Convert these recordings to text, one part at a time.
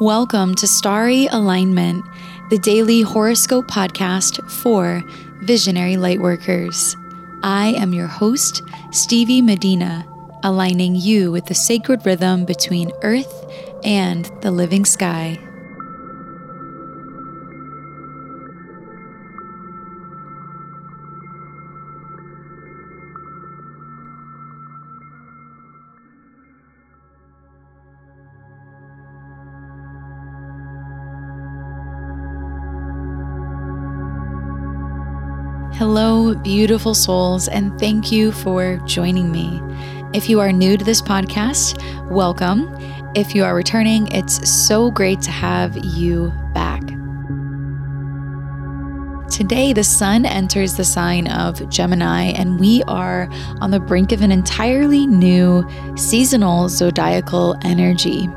Welcome to Starry Alignment, the daily horoscope podcast for visionary lightworkers. I am your host, Stevie Medina, aligning you with the sacred rhythm between earth and the living sky. Hello, beautiful souls, and thank you for joining me. If you are new to this podcast, welcome. If you are returning, it's so great to have you back. Today, the sun enters the sign of Gemini, and we are on the brink of an entirely new seasonal zodiacal energy.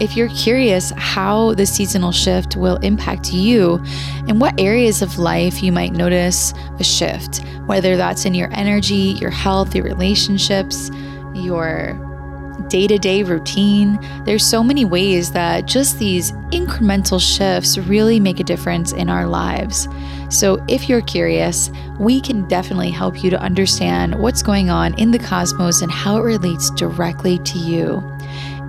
If you're curious how the seasonal shift will impact you and what areas of life you might notice a shift, whether that's in your energy, your health, your relationships, your day to day routine. There's so many ways that just these incremental shifts really make a difference in our lives. So, if you're curious, we can definitely help you to understand what's going on in the cosmos and how it relates directly to you.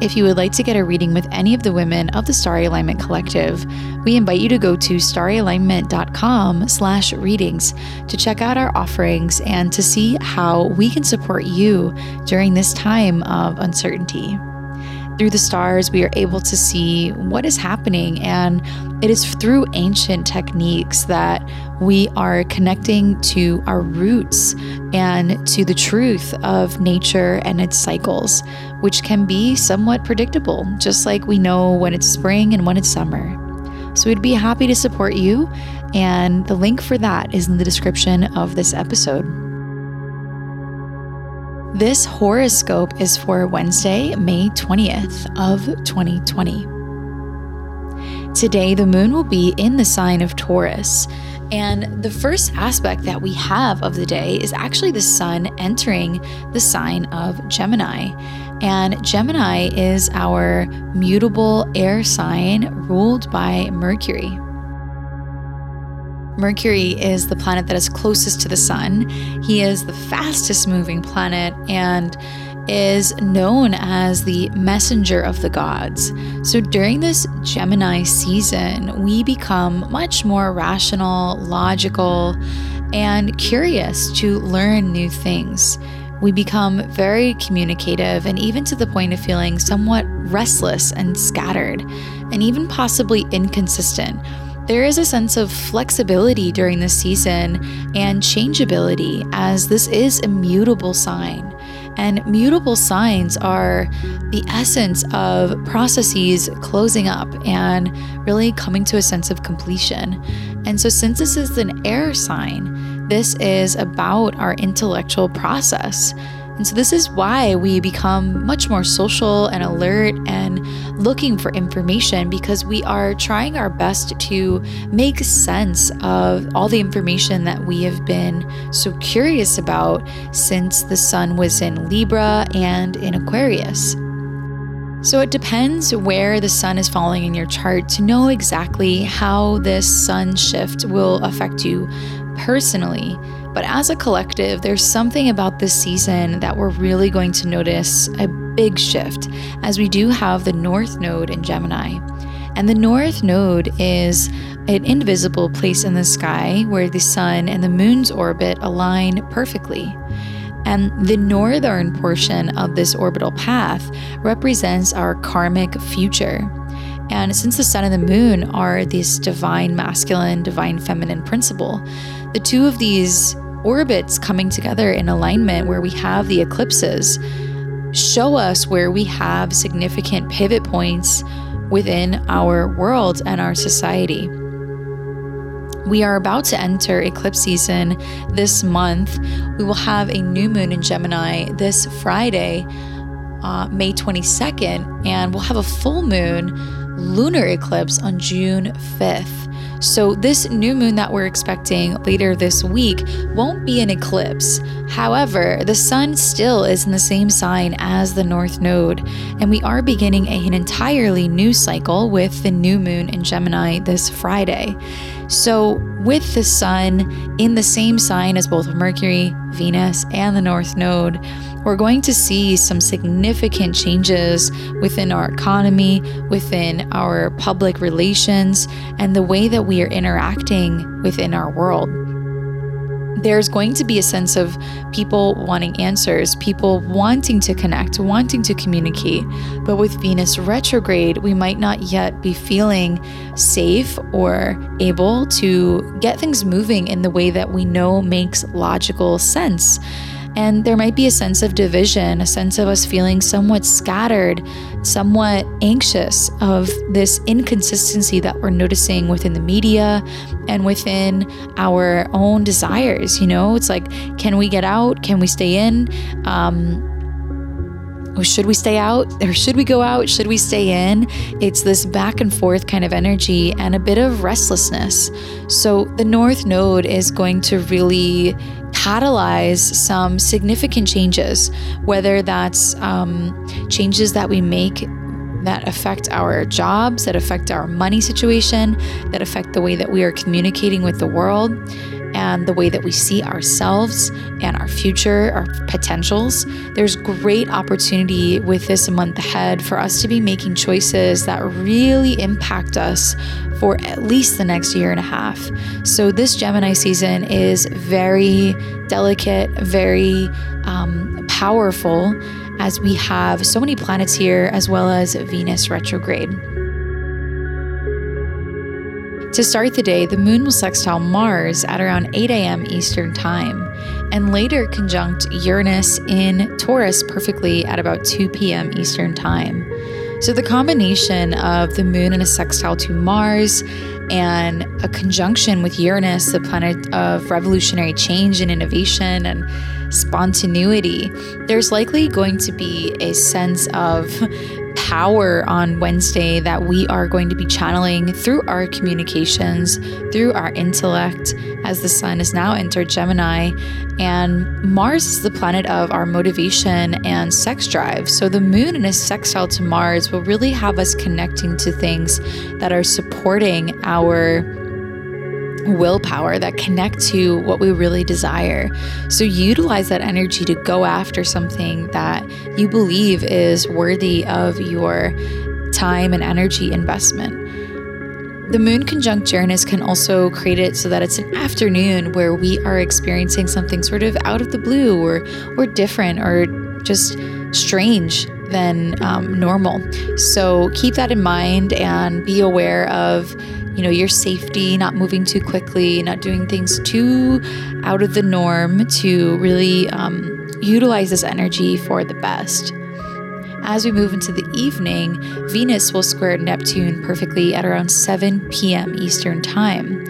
If you would like to get a reading with any of the women of the Starry Alignment Collective, we invite you to go to starryalignment.com slash readings to check out our offerings and to see how we can support you during this time of uncertainty. Through the stars, we are able to see what is happening, and it is through ancient techniques that we are connecting to our roots and to the truth of nature and its cycles, which can be somewhat predictable, just like we know when it's spring and when it's summer. So we'd be happy to support you, and the link for that is in the description of this episode. This horoscope is for Wednesday, May 20th of 2020. Today, the moon will be in the sign of Taurus. And the first aspect that we have of the day is actually the sun entering the sign of Gemini. And Gemini is our mutable air sign ruled by Mercury. Mercury is the planet that is closest to the sun. He is the fastest moving planet and is known as the messenger of the gods. So during this Gemini season, we become much more rational, logical, and curious to learn new things. We become very communicative and even to the point of feeling somewhat restless and scattered, and even possibly inconsistent there is a sense of flexibility during this season and changeability, as this is a mutable sign. And mutable signs are the essence of processes closing up and really coming to a sense of completion. And so, since this is an air sign, this is about our intellectual process. And so, this is why we become much more social and alert and looking for information because we are trying our best to make sense of all the information that we have been so curious about since the sun was in Libra and in Aquarius. So it depends where the sun is falling in your chart to know exactly how this sun shift will affect you personally. But as a collective, there's something about this season that we're really going to notice a big shift as we do have the North Node in Gemini. And the North Node is an invisible place in the sky where the sun and the moon's orbit align perfectly. And the northern portion of this orbital path represents our karmic future. And since the sun and the moon are this divine masculine, divine feminine principle, the two of these orbits coming together in alignment where we have the eclipses show us where we have significant pivot points within our world and our society. We are about to enter eclipse season this month. We will have a new moon in Gemini this Friday, uh, May 22nd, and we'll have a full moon lunar eclipse on June 5th. So, this new moon that we're expecting later this week won't be an eclipse. However, the sun still is in the same sign as the North Node, and we are beginning an entirely new cycle with the new moon in Gemini this Friday. So, with the sun in the same sign as both Mercury, Venus, and the North Node, we're going to see some significant changes within our economy, within our public relations, and the way that we are interacting within our world. There's going to be a sense of people wanting answers, people wanting to connect, wanting to communicate. But with Venus retrograde, we might not yet be feeling safe or able to get things moving in the way that we know makes logical sense. And there might be a sense of division, a sense of us feeling somewhat scattered, somewhat anxious of this inconsistency that we're noticing within the media and within our own desires. You know, it's like, can we get out? Can we stay in? Um, should we stay out or should we go out? Should we stay in? It's this back and forth kind of energy and a bit of restlessness. So, the North Node is going to really catalyze some significant changes, whether that's um, changes that we make that affect our jobs, that affect our money situation, that affect the way that we are communicating with the world and the way that we see ourselves and our future, our potentials. There's great opportunity with this month ahead for us to be making choices that really impact us for at least the next year and a half. So, this Gemini season is very delicate, very um, powerful as we have so many planets here, as well as Venus retrograde. To start the day, the moon will sextile Mars at around 8 a.m. Eastern Time, and later conjunct Uranus in Taurus perfectly at about 2 p.m. Eastern Time. So, the combination of the moon in a sextile to Mars and a conjunction with Uranus, the planet of revolutionary change and innovation and spontaneity, there's likely going to be a sense of power on Wednesday that we are going to be channeling through our communications, through our intellect, as the sun has now entered Gemini. And Mars is the planet of our motivation and sex drive. So the moon in a sextile to Mars will really have us connecting to things that are supporting our willpower that connect to what we really desire. So utilize that energy to go after something that you believe is worthy of your time and energy investment. The moon conjunct Uranus can also create it so that it's an afternoon where we are experiencing something sort of out of the blue or or different or just strange than um, normal. So keep that in mind and be aware of you know, your safety, not moving too quickly, not doing things too out of the norm to really um, utilize this energy for the best. As we move into the evening, Venus will square Neptune perfectly at around 7 p.m. Eastern Time.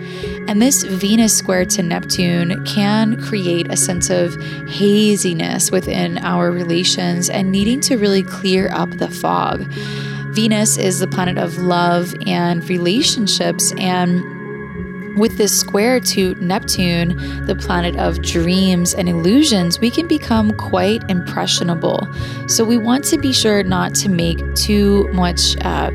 And this Venus square to Neptune can create a sense of haziness within our relations and needing to really clear up the fog. Venus is the planet of love and relationships. And with this square to Neptune, the planet of dreams and illusions, we can become quite impressionable. So we want to be sure not to make too much. Uh,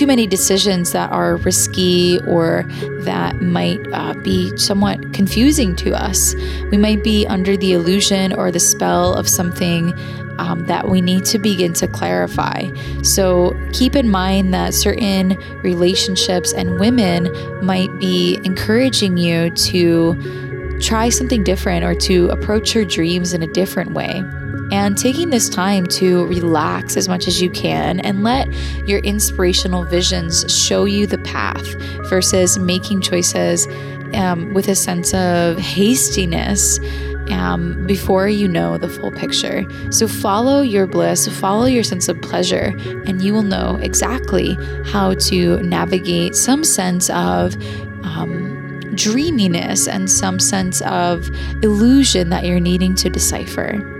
too many decisions that are risky or that might uh, be somewhat confusing to us. We might be under the illusion or the spell of something um, that we need to begin to clarify. So keep in mind that certain relationships and women might be encouraging you to try something different or to approach your dreams in a different way. And taking this time to relax as much as you can and let your inspirational visions show you the path versus making choices um, with a sense of hastiness um, before you know the full picture. So follow your bliss, follow your sense of pleasure, and you will know exactly how to navigate some sense of. Um, dreaminess and some sense of illusion that you're needing to decipher.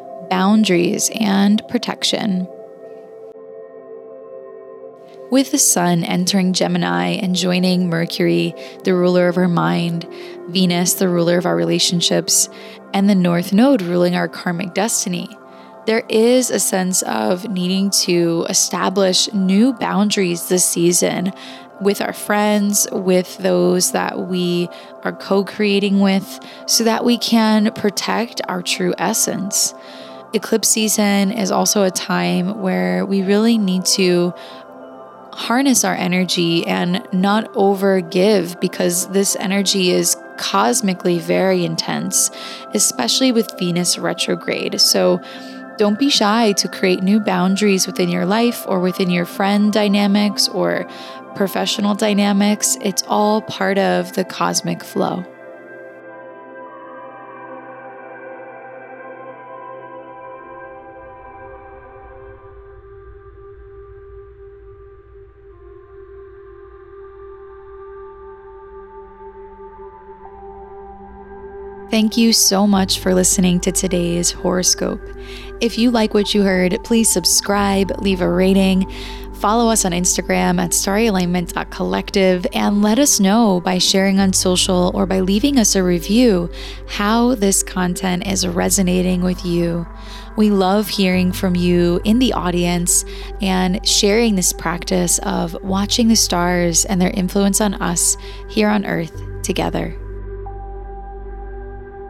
boundaries, and protection. With the sun entering Gemini and joining Mercury, the ruler of our mind, Venus, the ruler of our relationships, and the North Node ruling our karmic destiny, there is a sense of needing to establish new boundaries this season with our friends, with those that we are co creating with, so that we can protect our true essence. Eclipse season is also a time where we really need to harness our energy and not overgive because this energy is cosmically very intense, especially with Venus retrograde. So don't be shy to create new boundaries within your life or within your friend dynamics or professional dynamics. It's all part of the cosmic flow. Thank you so much for listening to today's horoscope. If you like what you heard, please subscribe, leave a rating, follow us on Instagram at starryalignment.collective, and let us know by sharing on social or by leaving us a review how this content is resonating with you. We love hearing from you in the audience and sharing this practice of watching the stars and their influence on us here on Earth together.